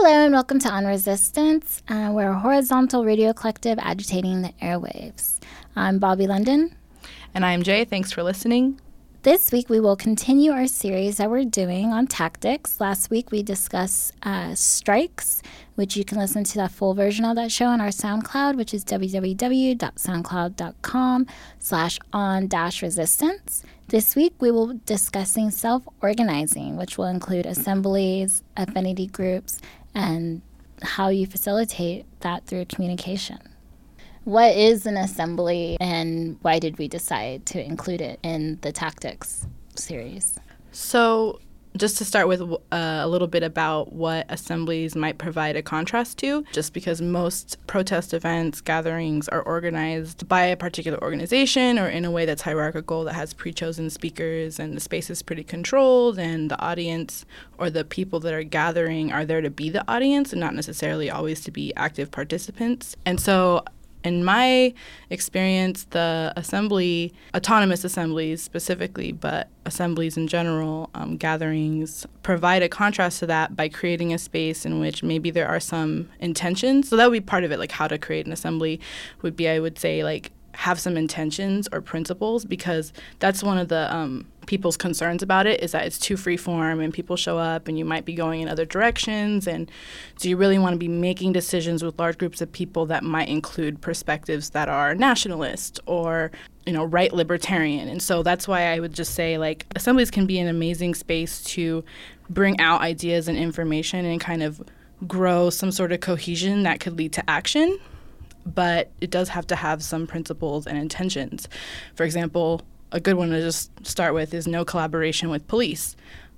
Hello and welcome to On Resistance. Uh, we're a horizontal radio collective agitating the airwaves. I'm Bobby London. And I'm Jay. Thanks for listening. This week we will continue our series that we're doing on tactics. Last week we discussed uh, strikes, which you can listen to that full version of that show on our SoundCloud, which is www.soundcloud.com slash on dash resistance. This week we will be discussing self-organizing, which will include assemblies, affinity groups, and how you facilitate that through communication. What is an assembly and why did we decide to include it in the tactics series? So, just to start with uh, a little bit about what assemblies might provide a contrast to, just because most protest events, gatherings are organized by a particular organization or in a way that's hierarchical, that has pre chosen speakers, and the space is pretty controlled, and the audience or the people that are gathering are there to be the audience and not necessarily always to be active participants. And so in my experience, the assembly, autonomous assemblies specifically, but assemblies in general, um, gatherings, provide a contrast to that by creating a space in which maybe there are some intentions. So that would be part of it, like how to create an assembly would be, I would say, like have some intentions or principles because that's one of the um, people's concerns about it is that it's too free form and people show up and you might be going in other directions and do you really want to be making decisions with large groups of people that might include perspectives that are nationalist or you know right libertarian and so that's why i would just say like assemblies can be an amazing space to bring out ideas and information and kind of grow some sort of cohesion that could lead to action but it does have to have some principles and intentions. For example, a good one to just start with is no collaboration with police.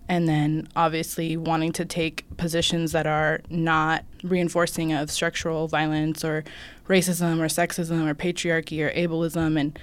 And then obviously wanting to take positions that are not reinforcing of structural violence or racism or sexism or patriarchy or ableism and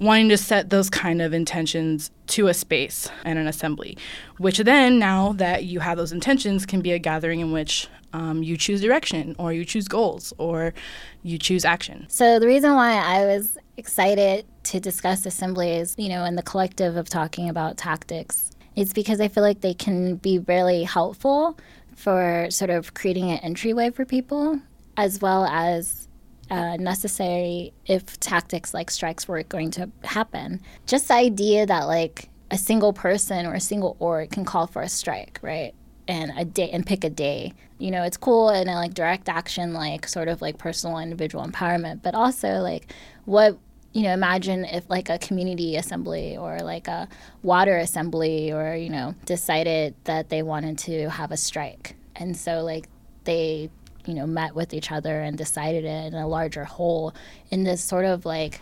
wanting to set those kind of intentions to a space and an assembly, which then, now that you have those intentions, can be a gathering in which um, you choose direction or you choose goals or you choose action. So, the reason why I was excited to discuss assemblies, you know, in the collective of talking about tactics, is because I feel like they can be really helpful for sort of creating an entryway for people as well as uh, necessary if tactics like strikes were going to happen. Just the idea that like a single person or a single org can call for a strike, right? And a day and pick a day. You know, it's cool and like direct action, like sort of like personal individual empowerment, but also like what you know, imagine if like a community assembly or like a water assembly or, you know, decided that they wanted to have a strike. And so like they you know, met with each other and decided it in a larger whole in this sort of like,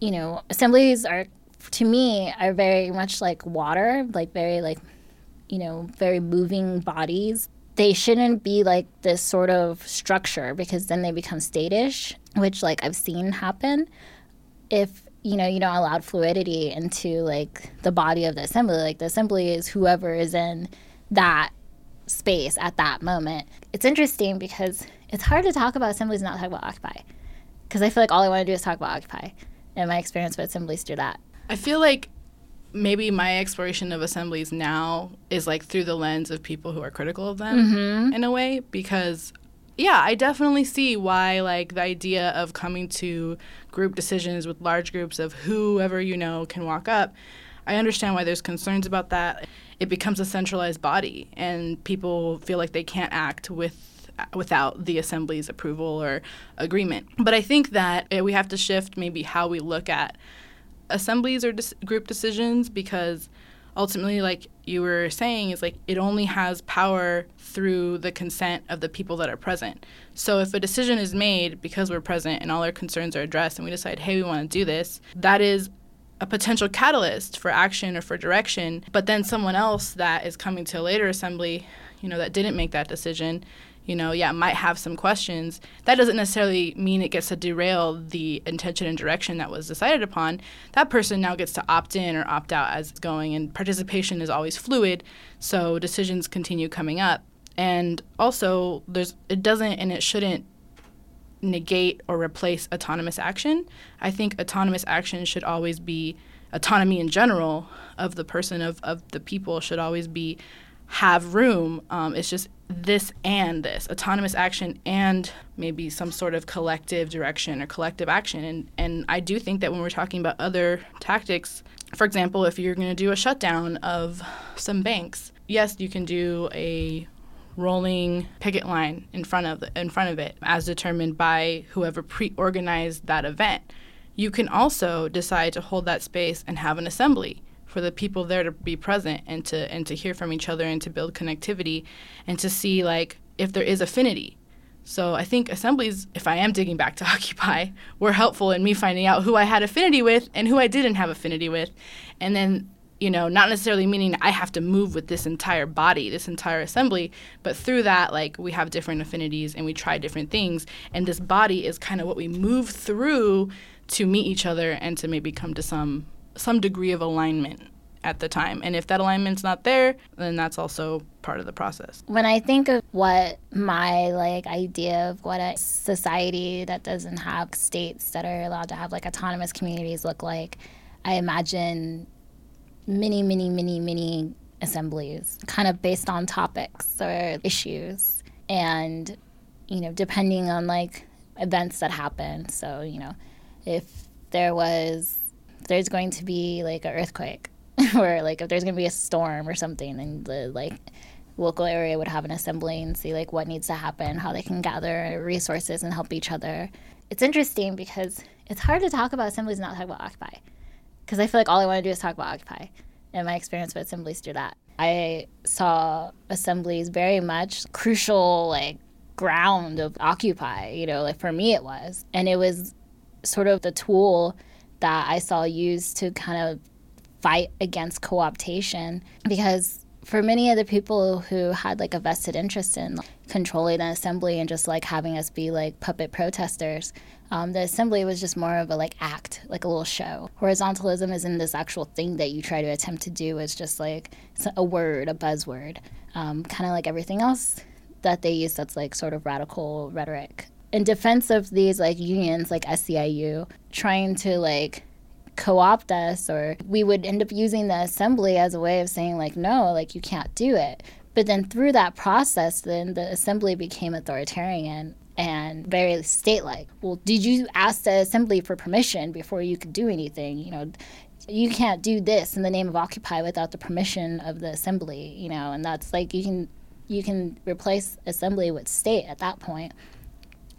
you know, assemblies are, to me, are very much like water, like very like, you know, very moving bodies. They shouldn't be like this sort of structure because then they become statish, which like I've seen happen. If you know you don't allow fluidity into like the body of the assembly, like the assembly is whoever is in that space at that moment. It's interesting because it's hard to talk about assemblies and not talk about Occupy. Because I feel like all I want to do is talk about Occupy. And my experience with assemblies through that. I feel like maybe my exploration of assemblies now is like through the lens of people who are critical of them mm-hmm. in a way because yeah i definitely see why like the idea of coming to group decisions with large groups of whoever you know can walk up i understand why there's concerns about that it becomes a centralized body, and people feel like they can't act with without the assembly's approval or agreement. But I think that eh, we have to shift maybe how we look at assemblies or dis- group decisions because ultimately like you were saying is like it only has power through the consent of the people that are present. So if a decision is made because we're present and all our concerns are addressed and we decide hey we want to do this that is a potential catalyst for action or for direction, but then someone else that is coming to a later assembly, you know, that didn't make that decision, you know, yeah, might have some questions. That doesn't necessarily mean it gets to derail the intention and direction that was decided upon. That person now gets to opt in or opt out as it's going, and participation is always fluid, so decisions continue coming up. And also, there's it doesn't and it shouldn't negate or replace autonomous action. I think autonomous action should always be autonomy in general of the person of, of the people should always be have room. Um, it's just this and this autonomous action and maybe some sort of collective direction or collective action. And, and I do think that when we're talking about other tactics, for example, if you're going to do a shutdown of some banks, yes, you can do a rolling picket line in front of the, in front of it as determined by whoever pre-organized that event. You can also decide to hold that space and have an assembly for the people there to be present and to and to hear from each other and to build connectivity and to see like if there is affinity. So I think assemblies, if I am digging back to Occupy, were helpful in me finding out who I had affinity with and who I didn't have affinity with. And then, you know, not necessarily meaning I have to move with this entire body, this entire assembly, but through that, like we have different affinities and we try different things. And this body is kind of what we move through to meet each other and to maybe come to some some degree of alignment at the time. And if that alignment's not there, then that's also part of the process. When I think of what my like idea of what a society that doesn't have states that are allowed to have like autonomous communities look like, I imagine many, many, many, many assemblies, kind of based on topics or issues. And, you know, depending on like events that happen. So, you know, if there was there's going to be like an earthquake or like if there's going to be a storm or something and the like local area would have an assembly and see like what needs to happen how they can gather resources and help each other. It's interesting because it's hard to talk about assemblies and not talk about occupy because i feel like all i want to do is talk about occupy. And my experience with assemblies through that. I saw assemblies very much crucial like ground of occupy you know like for me it was. And it was sort of the tool that I saw used to kind of fight against co optation because for many of the people who had like a vested interest in controlling the assembly and just like having us be like puppet protesters, um, the assembly was just more of a like act, like a little show. Horizontalism isn't this actual thing that you try to attempt to do. It's just like a word, a buzzword, um, kind of like everything else that they use that's like sort of radical rhetoric in defense of these like unions like SEIU trying to like co-opt us or we would end up using the assembly as a way of saying like no like you can't do it. But then through that process then the assembly became authoritarian and very state-like. Well did you ask the assembly for permission before you could do anything? You know you can't do this in the name of occupy without the permission of the assembly you know and that's like you can you can replace assembly with state at that point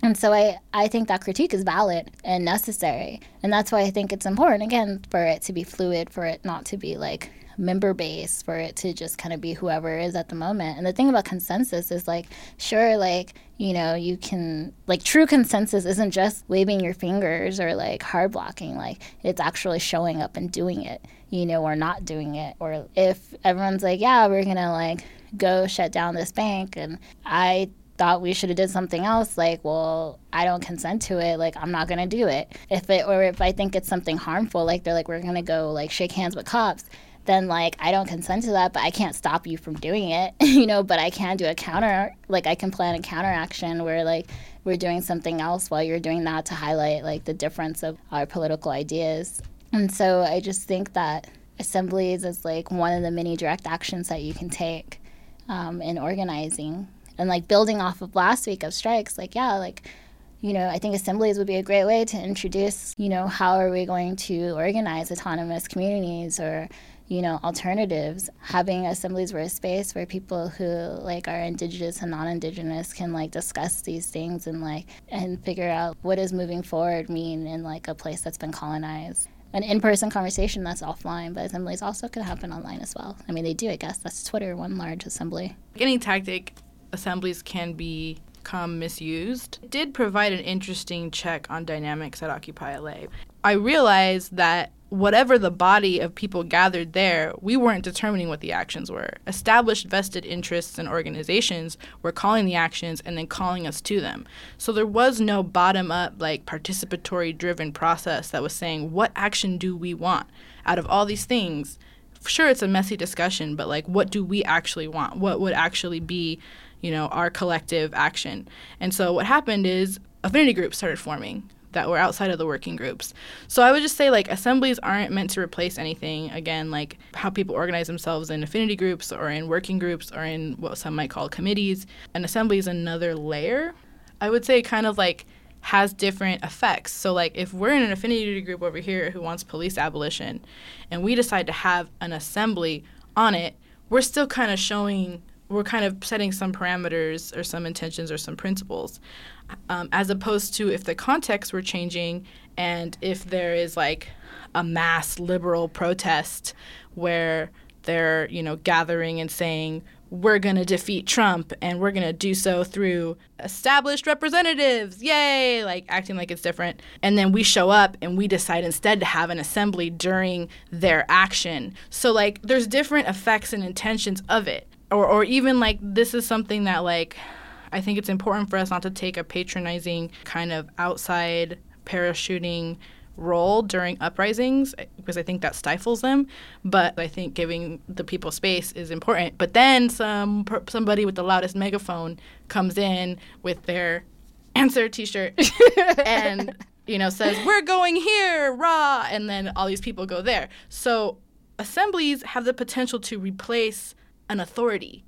and so I, I think that critique is valid and necessary. And that's why I think it's important, again, for it to be fluid, for it not to be like member base, for it to just kind of be whoever is at the moment. And the thing about consensus is like, sure, like, you know, you can, like, true consensus isn't just waving your fingers or like hard blocking, like, it's actually showing up and doing it, you know, or not doing it. Or if everyone's like, yeah, we're to like, go shut down this bank and i thought we should have did something else like well i don't consent to it like i'm not to do it. If it or if i think it's something harmful like they're like we're to go like shake hands with cops then like i don't consent to that but i can't stop you from doing it you know but i can do a counter like i can plan a counteraction where like we're doing something else while you're doing that to highlight like the difference of our political ideas. And so i just think that assemblies is like one of the many direct actions that you can take um, in organizing and like building off of last week of strikes like yeah like you know i think assemblies would be a great way to introduce you know how are we going to organize autonomous communities or you know alternatives. Having assemblies were a space where people who like are indigenous and non-indigenous can like discuss these things and like and figure out what does moving forward mean in like a place that's been colonized. An in-person conversation that's offline but assemblies also could happen online as well. I mean they do i guess. That's twitter one large assembly. Any tactic assemblies can become misused. It did provide an interesting check on dynamics at Occupy LA. I realized that whatever the body of people gathered there, we weren't determining what the actions were. Established vested interests and organizations were calling the actions and then calling us to them. So there was no bottom up, like participatory driven process that was saying, what action do we want out of all these things? Sure, it's a messy discussion, but like, what do we actually want? What would actually be you know, our collective action. And so what happened is affinity groups started forming that were outside of the working groups. So I would just say like assemblies aren't meant to replace anything. Again, like how people organize themselves in affinity groups or in working groups or in what some might call committees. An assembly is another layer. I would say kind of like has different effects. So like if we're in an affinity group over here who wants police abolition and we decide to have an assembly on it, we're still kind of showing we're kind of setting some parameters or some intentions or some principles um, as opposed to if the context were changing and if there is like a mass liberal protest where they're you know gathering and saying we're going to defeat Trump and we're going to do so through established representatives. Yay! Like acting like it's different. And then we show up and we decide instead to have an assembly during their action. So, like, there's different effects and intentions of it. Or, or even like, this is something that, like, I think it's important for us not to take a patronizing kind of outside parachuting role during uprisings eh, because I think that stifles them. But I think giving the people space is important. But then some somebody with the loudest megaphone comes in with their ANSWER T-shirt and you know says we're going here, rah, and then all these people go there. So assemblies have the potential to replace an authority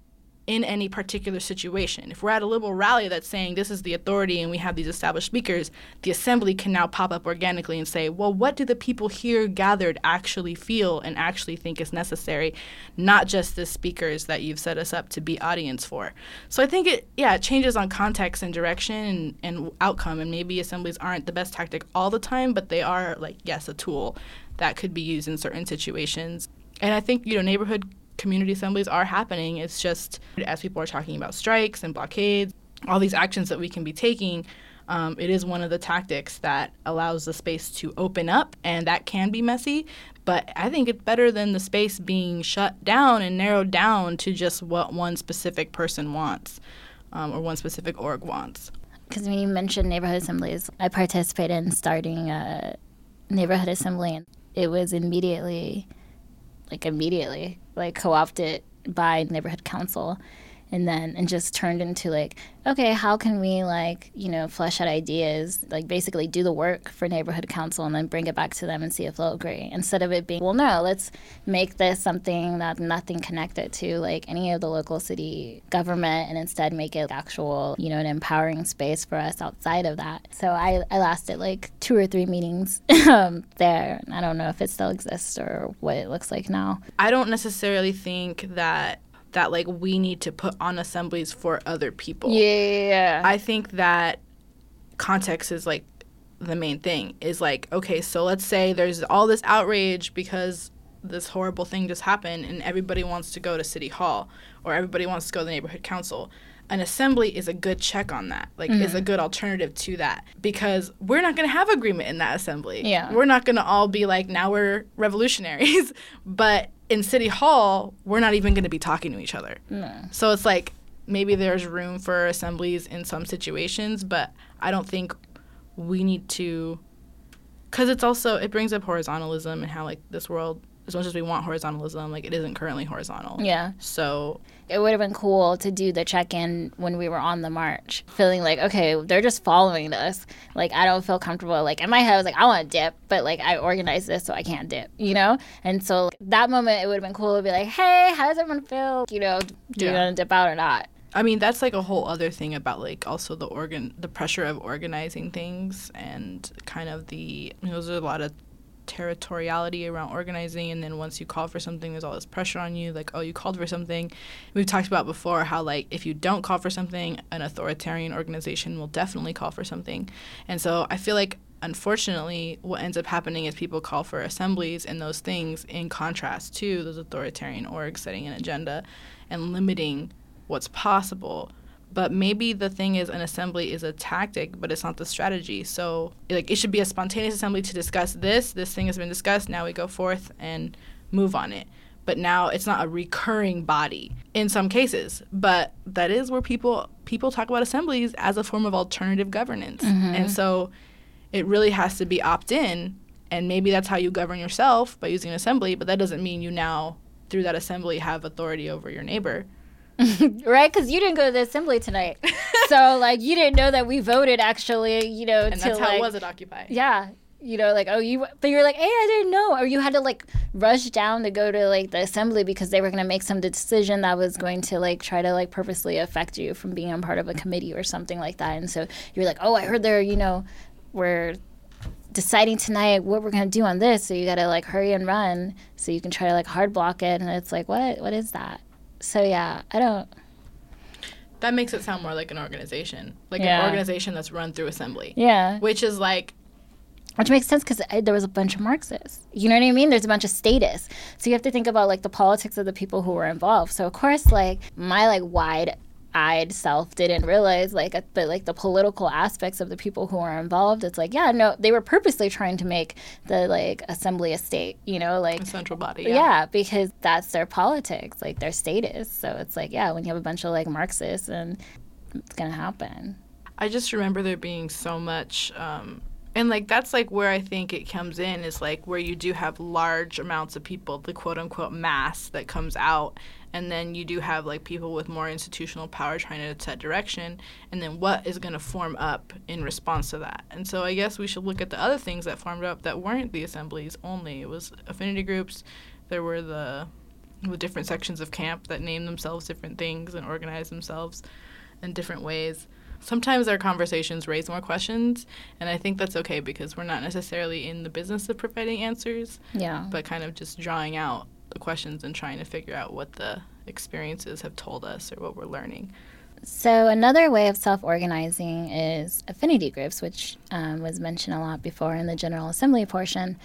in any particular situation. If we're at a liberal rally that's saying this is the authority and we have these established speakers, the assembly can now pop up organically and say, well, what do the people here gathered actually feel and actually think is necessary, not just the speakers that you've set us up to be audience for. So I think it, yeah, it changes on context and direction and, and outcome. And maybe assemblies aren't the best tactic all the time, but they are, like, yes, a tool that could be used in certain situations. And I think, you know, neighborhood community assemblies are happening. It's just as people are talking about strikes and blockades, all these actions that we can be taking. Um, it is one of the tactics that allows the space to open up, and that can be messy. But I think it's better than the space being shut down and narrowed down to just what one specific person wants um, or one specific org wants. Because when you mentioned neighborhood assemblies, I participated in starting a neighborhood assembly, and it was immediately, like immediately, like co-opted by neighborhood council and then and just turned into like okay how can we like you know flesh out ideas like basically do the work for neighborhood council and then bring it back to them and see if they'll agree instead of it being well no let's make this something that nothing connected to like any of the local city government and instead make it actual you know an empowering space for us outside of that. So i, I lasted like two or three meetings um, there. I don't know if it still exists or what it looks like now. I don't necessarily think that that like we need to put on assemblies for other people. Yeah. I think that context is like the main thing is like okay, so let's say there's all this outrage because this horrible thing just happened and everybody wants to go to city hall or everybody wants to go to the neighborhood council an assembly is a good check on that like mm-hmm. is a good alternative to that because we're not going to have agreement in that assembly yeah we're not going to all be like now we're revolutionaries but in City Hall, we're not even going to be talking to each other. No. So it's like maybe there's room for assemblies in some situations, but I don't think we need to. Because it's also, it brings up horizontalism and how, like, this world as much as we want horizontalism, like it isn't currently horizontal. Yeah. So it would have been cool to do the check in when we were on the march, feeling like, okay, they're just following us. Like, I don't feel comfortable. Like, in my head, I was like, I want to dip, but like, I organized this so I can't dip, you know? And so that moment, it would have been cool to be like, hey, how does everyone feel? You know, do yeah. you want to dip out or not? I mean, that's like a whole other thing about like also the organ, the pressure of organizing things and kind of the, you know, there's a lot of territoriality around organizing and then once you call for something there's all this pressure on you like oh you called for something. We've talked about before how like if you don't call for something an authoritarian organization will definitely call for something. And so i feel like unfortunately what ends up happening is people call for assemblies and those things in contrast to those authoritarian orgs setting an agenda and limiting what's possible but maybe the thing is an assembly is a tactic but it's not the strategy. So like it should be a spontaneous assembly to discuss this this thing has been discussed now we go forth and move on it. But now it's not a recurring body in some cases but that is where people people talk about assemblies as a form of alternative governance. Mm-hmm. and so it really has to be opt-in and maybe that's how you govern yourself by using an assembly but that doesn't mean you now through that assembly have authority over your neighbor right? Because you didn't go to the assembly tonight, so like you didn't know that we voted actually. You know, and to that's like, how it was at Occupy. yeah, you know, like oh you, but you're like, hey, I didn't know, or you had to like rush down to go to like the assembly because they were gonna make some decision that was going to like try to like purposely affect you from being a part of a committee or something like that, and so you're like, oh, I heard they're you know, we're deciding tonight what we're gonna do on this, so you gotta like hurry and run so you can try to like hard block it, and it's like what what is that? So yeah, I don't. That makes it sound more like an organization, like Yeah. an organization that's run through assembly, Yeah, which is like which makes sense because eh, there was a bunch of Marxists. You know what I mean? There's a bunch of statists, so you have to think about like the politics of the people who were involved. So of course, like my like wide-eyed self didn't realize like but like the political aspects of the people who are involved. It's like yeah, no, they were purposely trying to make the like assembly a state. You know, like a central body. yeah. because that's their politics, like their status. So it's like, yeah, when you have a bunch of like Marxists, and it's gonna happen. I just remember there being so much, um, and like that's like where I think it comes in is like where you do have large amounts of people, the quote unquote mass that comes out, and then you do have like people with more institutional power trying to set direction, and then what is going to form up in response to that. And so I guess we should look at the other things that formed up that weren't the assemblies only. It was affinity groups. There were the the different sections of camp that named themselves different things and organized themselves in different ways sometimes our conversations raise more questions and i think that's okay because we're not necessarily in the business of providing answers Yeah. but kind of just drawing out the questions and trying to figure out what the experiences have told us or what we're learning So another way of self-organizing is affinity groups, which um, was mentioned a lot before in the General Assembly portion.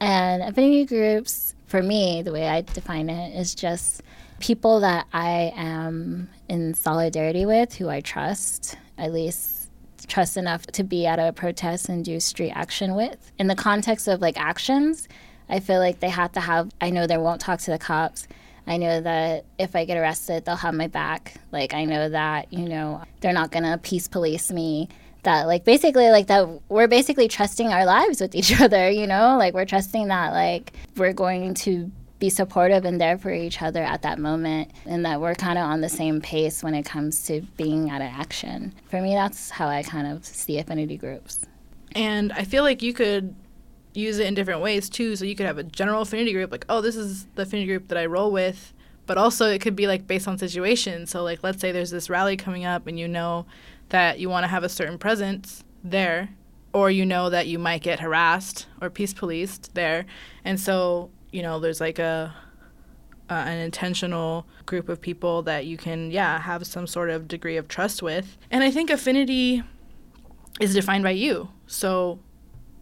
And affinity groups, for me, the way I define it, is just people that I am in solidarity with, who I trust, at least trust enough to be at a protest and do street action with. In the context of like actions, I feel like they have to have, I know they won't talk to the cops. I know that if I get arrested, they'll have my back. Like, I know that, you know, they're not going to peace police me. That, like, basically, like, that we're basically trusting our lives with each other, you know? Like, we're trusting that, like, we're going to be supportive and there for each other at that moment and that we're kind of on the same pace when it comes to being out of action. For me, that's how I kind of see affinity groups. and i feel like you could use it in different ways too. So you could have a general affinity group like oh this is the affinity group that i roll with. But also it could be like based on situation. So like let's say there's this rally coming up and you know that you want to have a certain presence there or you know that you might get harassed or peace policed there. And so you know there's like a uh, an intentional group of people that you can yeah have some sort of degree of trust with. And i think affinity is defined by you. So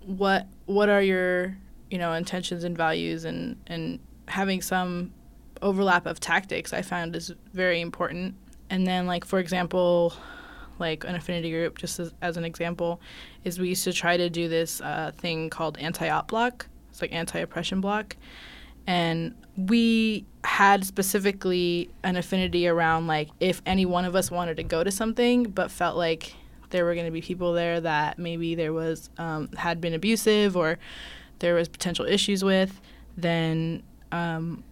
what what are your you know intentions and values? And and having some overlap of tactics i found is very important. And then like for example like an affinity group just as, as an example is we used to try to do this uh, thing called anti-op block. It's like anti-oppression block. And we had specifically an affinity around like if any one of us wanted to go to something but felt like there were going to be people there that maybe there was um, had been abusive or there was potential issues with then um,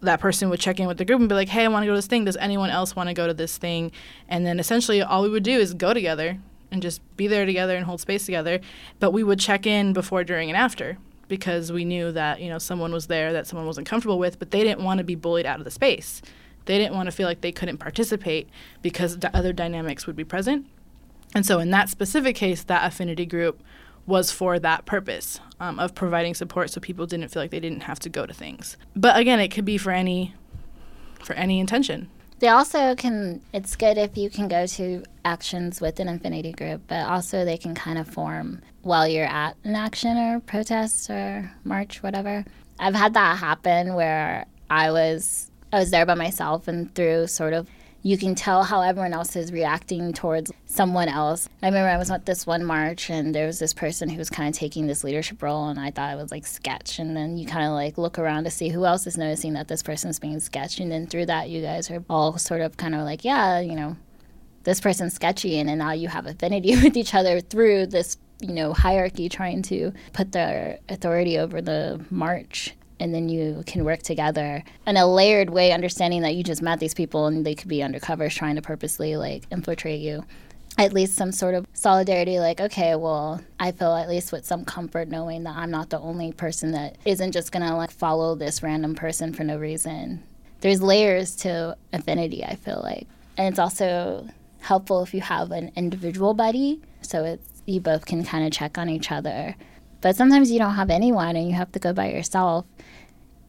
that person would check in with the group and be like hey i want to go to this thing. Does anyone else want to go to this thing? And then essentially all we would do is go together and just be there together and hold space together but we would check in before during and after because we knew that you know someone was there that someone wasn't comfortable with but they didn't want to be bullied out of the space. They didn't want to feel like they couldn't participate because the other dynamics would be present and so in that specific case that affinity group was for that purpose um, of providing support so people didn't feel like they didn't have to go to things but again it could be for any for any intention They also can, it's good if you can go to actions with an affinity group, but also they can kind of form while you're at an action or protest or march, whatever. I've had that happen where I was I was there by myself and through sort of you can tell how everyone else is reacting towards someone else. I remember I was at this one march and there was this person who was kind of taking this leadership role and I thought it was like sketch and then you kind of like look around to see who else is noticing that this person's being sketched and then through that you guys are all sort of kind of like, yeah, you know, this person's sketchy and then now you have affinity with each other through this, you know, hierarchy trying to put their authority over the march. And then you can work together in a layered way, understanding that you just met these people and they could be undercover trying to purposely like infiltrate you. At least some sort of solidarity, like, okay, well, I feel at least with some comfort knowing that I'm not the only person that isn't just gonna like follow this random person for no reason. There's layers to affinity, I feel like. And it's also helpful if you have an individual buddy, so it's you both can kind of check on each other. But sometimes you don't have anyone and you have to go by yourself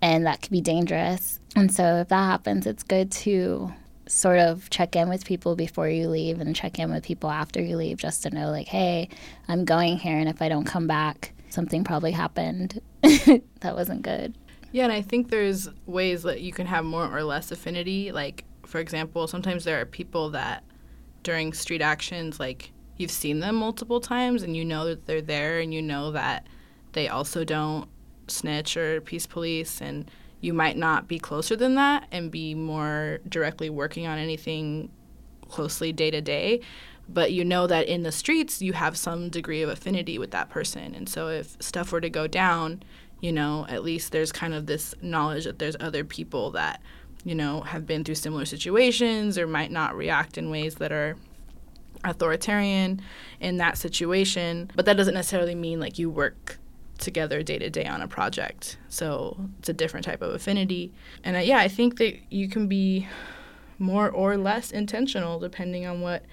and that could be dangerous. And so if that happens, it's good to sort of check in with people before you leave and check in with people after you leave just to know like, hey, I'm going here and if I don't come back, something probably happened that wasn't good. Yeah, and I think there's ways that you can have more or less affinity. Like, for example, sometimes there are people that during street actions, like, you've seen them multiple times and you know that they're there and you know that they also don't snitch or peace police and you might not be closer than that and be more directly working on anything closely day to day. But you know that in the streets you have some degree of affinity with that person. And so if stuff were to go down you know at least there's kind of this knowledge that there's other people that you know have been through similar situations or might not react in ways that are authoritarian in that situation but that doesn't necessarily mean like you work together day to day on a project. So it's a different type of affinity. And uh, yeah, I think that you can be more or less intentional depending on what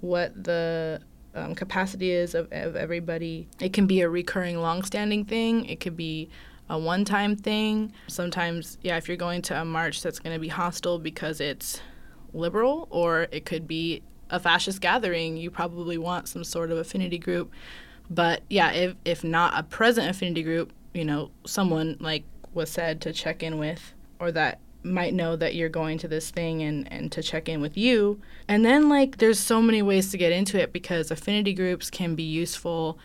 what the um, capacity is of, of everybody. It can be a recurring, long-standing thing. It could be a one-time thing. Sometimes, yeah, if you're going to a march that's going to be hostile because it's liberal, or it could be a fascist gathering, you probably want some sort of affinity group but yeah, if if not a present affinity group, you know, someone like was said to check in with or that might know that you're going to this thing and, and to check in with you. And then like there's so many ways to get into it because affinity groups can be useful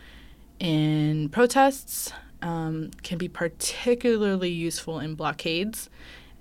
in protests, um, can be particularly useful in blockades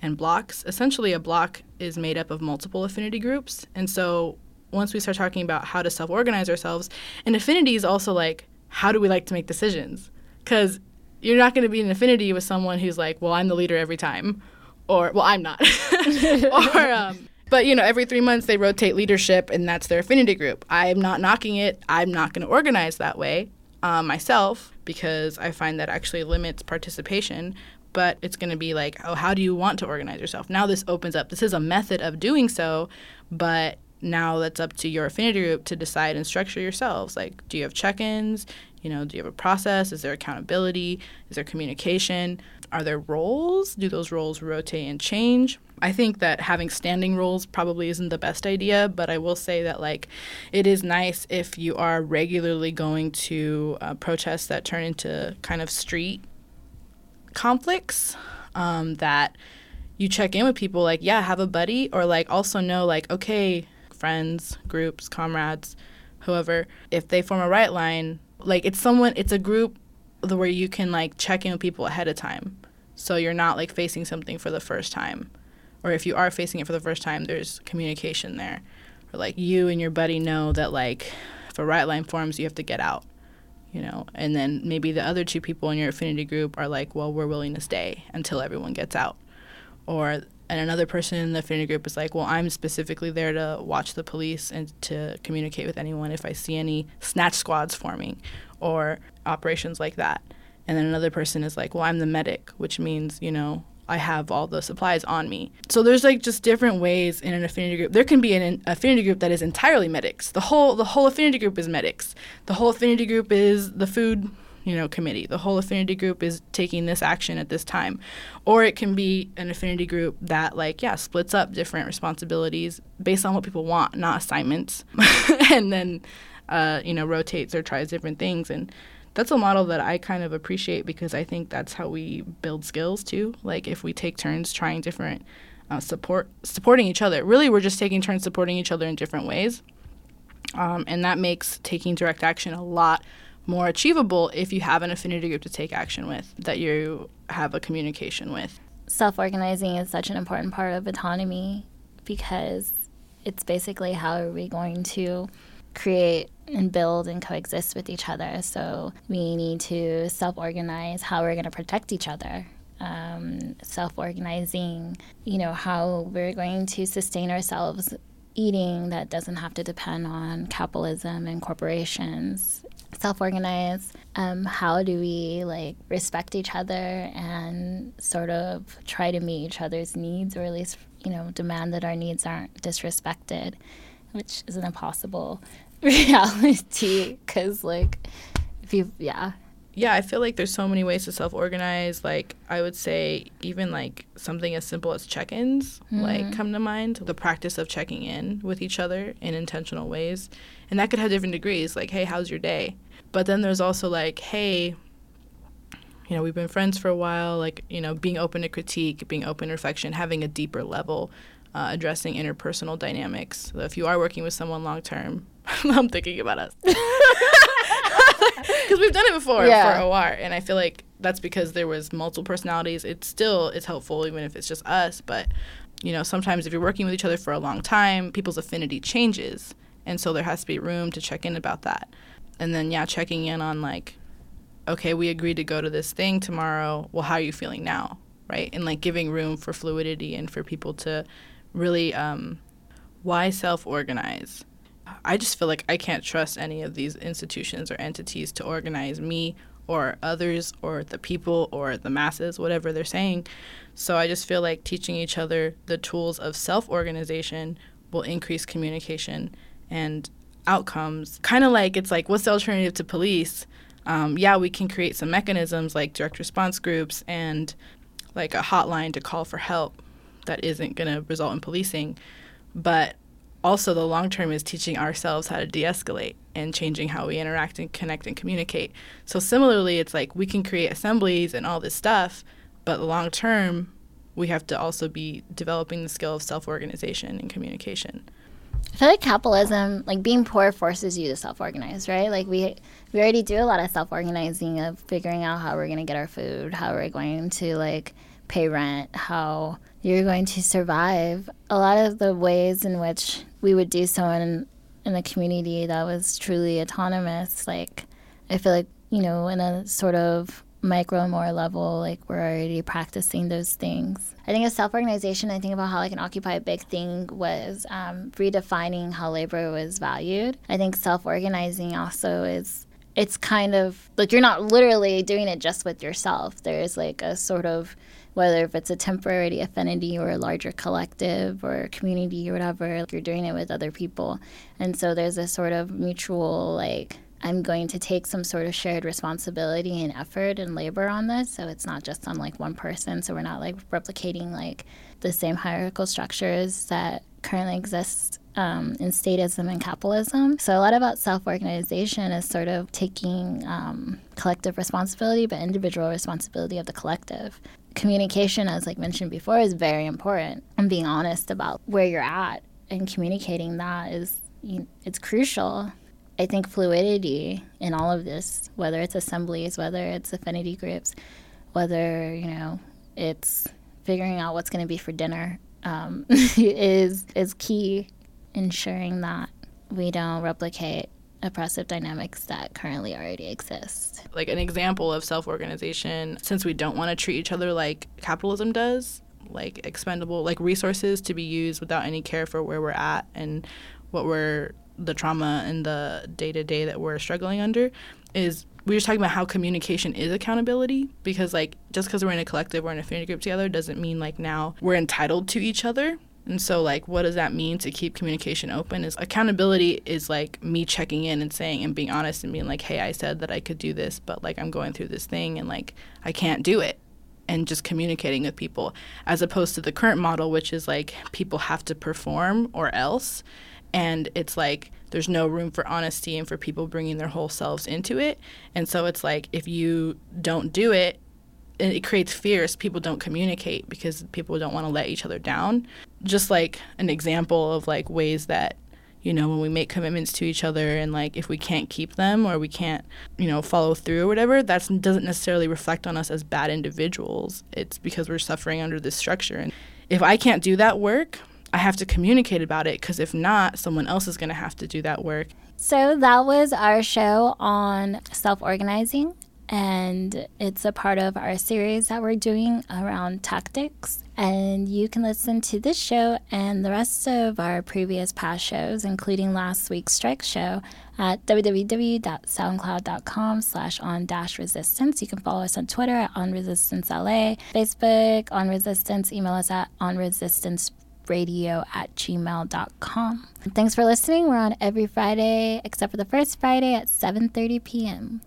and blocks. Essentially, a block is made up of multiple affinity groups. And so once we start talking about how to self organize ourselves, and affinity is also like how do we like to make decisions? Because you're not going to be in affinity with someone who's like, well, I'm the leader every time, or well, I'm not, or um, but you know, every three months they rotate leadership, and that's their affinity group. I'm not knocking it. I'm not going to organize that way uh, myself because I find that actually limits participation. But it's going to be like, oh, how do you want to organize yourself? Now this opens up. This is a method of doing so, but now that's up to your affinity group to decide and structure yourselves. Like, do you have check ins? You know, do you have a process? Is there accountability? Is there communication? Are there roles? Do those roles rotate and change? I think that having standing roles probably isn't the best idea, but I will say that like it is nice if you are regularly going to uh, protests that turn into kind of street conflicts um, that you check in with people like yeah have a buddy or like also know like okay friends, groups, comrades, whoever, if they form a riot line, like it's someone, it's a group where you can like check in with people ahead of time. So you're not like facing something for the first time. Or if you are facing it for the first time, there's communication there. Or like you and your buddy know that like if a riot line forms, you have to get out you know and then maybe the other two people in your affinity group are like well we're willing to stay until everyone gets out or and another person in the affinity group is like, well, I'm specifically there to watch the police and to communicate with anyone if I see any snatch squads forming or operations like that. And then another person is like, well, I'm the medic, which means, you know, I have all the supplies on me. So there's like just different ways in an affinity group. There can be an affinity group that is entirely medics. The whole the whole affinity group is medics. The whole affinity group is the food you know committee the whole affinity group is taking this action at this time or it can be an affinity group that like yeah splits up different responsibilities based on what people want not assignments and then uh, you know rotates or tries different things and that's a model that I kind of appreciate because I think that's how we build skills too. Like if we take turns trying different uh, support supporting each other. Really, we're just taking turns supporting each other in different ways, um, and that makes taking direct action a lot more achievable if you have an affinity group to take action with that you have a communication with. Self organizing is such an important part of autonomy because it's basically how are we going to create and build and coexist with each other. So we need to self organize how we're going to protect each other um, self organizing, you know, how we're going to sustain ourselves eating that doesn't have to depend on capitalism and corporations self-organize um, how do we like respect each other and sort of try to meet each other's needs or at least you know demand that our needs aren't disrespected which is an impossible reality because like if you yeah yeah, I feel like there's so many ways to self organize. Like, I would say, even like something as simple as check ins, mm-hmm. like, come to mind. The practice of checking in with each other in intentional ways. And that could have different degrees, like, hey, how's your day? But then there's also like, hey, you know, we've been friends for a while, like, you know, being open to critique, being open to reflection, having a deeper level, uh, addressing interpersonal dynamics. So if you are working with someone long term, I'm thinking about us. because we've done it before yeah. for OR, and I feel like that's because there was multiple personalities. It's still it's helpful even if it's just us, but you know sometimes if you're working with each other for a long time, people's affinity changes, and so there has to be room to check in about that. And then yeah, checking in on like, okay, we agreed to go to this thing tomorrow. Well, how are you feeling now, right? And like giving room for fluidity and for people to really um, why self organize I just feel like I can't trust any of these institutions or entities to organize me or others or the people or the masses, whatever they're saying. So I just feel like teaching each other the tools of self organization will increase communication and outcomes. Kind of like it's like, what's the alternative to police? Um, yeah, we can create some mechanisms like direct response groups and like a hotline to call for help that isn't going to result in policing. But also the long term is teaching ourselves how to de-escalate and changing how we interact and connect and communicate so similarly it's like we can create assemblies and all this stuff but the long term we have to also be developing the skill of self-organization and communication I feel like capitalism, like being poor, forces you to self-organize, right? Like we we already do a lot of self-organizing of figuring out how we're going to get our food, how we're going to like pay rent, how you're going to survive. A lot of the ways in which we would do so in in a community that was truly autonomous, like I feel like you know, in a sort of micro more level, like we're already practicing those things. I think as self organization, I think about how like an Occupy Big thing was um, redefining how labor was valued. I think self organizing also is it's kind of like you're not literally doing it just with yourself. There's like a sort of whether if it's a temporary affinity or a larger collective or community or whatever, like you're doing it with other people. And so there's a sort of mutual, like, I'm going to take some sort of shared responsibility and effort and labor on this. So it's not just on like one person. So we're not like replicating like the same hierarchical structures that currently exist um, in statism and capitalism. So a lot about self-organization is sort of taking um, collective responsibility, but individual responsibility of the collective communication, as like mentioned before, is very important. And being honest about where you're at and communicating that is you know, it's crucial. I think fluidity in all of this, whether it's assemblies, whether it's affinity groups, whether you know it's figuring out what's going to be for dinner, um, is is key. Ensuring that we don't replicate oppressive dynamics that currently already exist. Like an example of self organization, since we don't want to treat each other like capitalism does, like expendable, like resources to be used without any care for where we're at and what we're, the trauma and the day to day that we're struggling under, is we were talking about how communication is accountability because like just because we're in a collective or an affinity group together doesn't mean like now we're entitled to each other and so, like, what does that mean to keep communication open? Is accountability is like me checking in and saying and being honest and being like, hey, I said that I could do this, but like I'm going through this thing and like I can't do it. And just communicating with people, as opposed to the current model, which is like people have to perform or else. And it's like there's no room for honesty and for people bringing their whole selves into it. And so it's like if you don't do it, it creates fears. People don't communicate because people don't want to let each other down. Just like an example of like ways that you know when we make commitments to each other and like if we can't keep them or we can't you know follow through or whatever that doesn't necessarily reflect on us as bad individuals it's because we're suffering under this structure and if i can't do that work i have to communicate about it because if not someone else is going to have to do that work so that was our show on self-organizing and it's a part of our series that we're doing around tactics. And you can listen to this show and the rest of our previous past shows, including last week's strike show, at www.soundcloud.com slash on dash resistance. You can follow us on Twitter at on resistance LA, Facebook on resistance, email us at on resistance radio at gmail.com. Thanks for listening. We're on every Friday except for the first Friday at 7.30 p.m.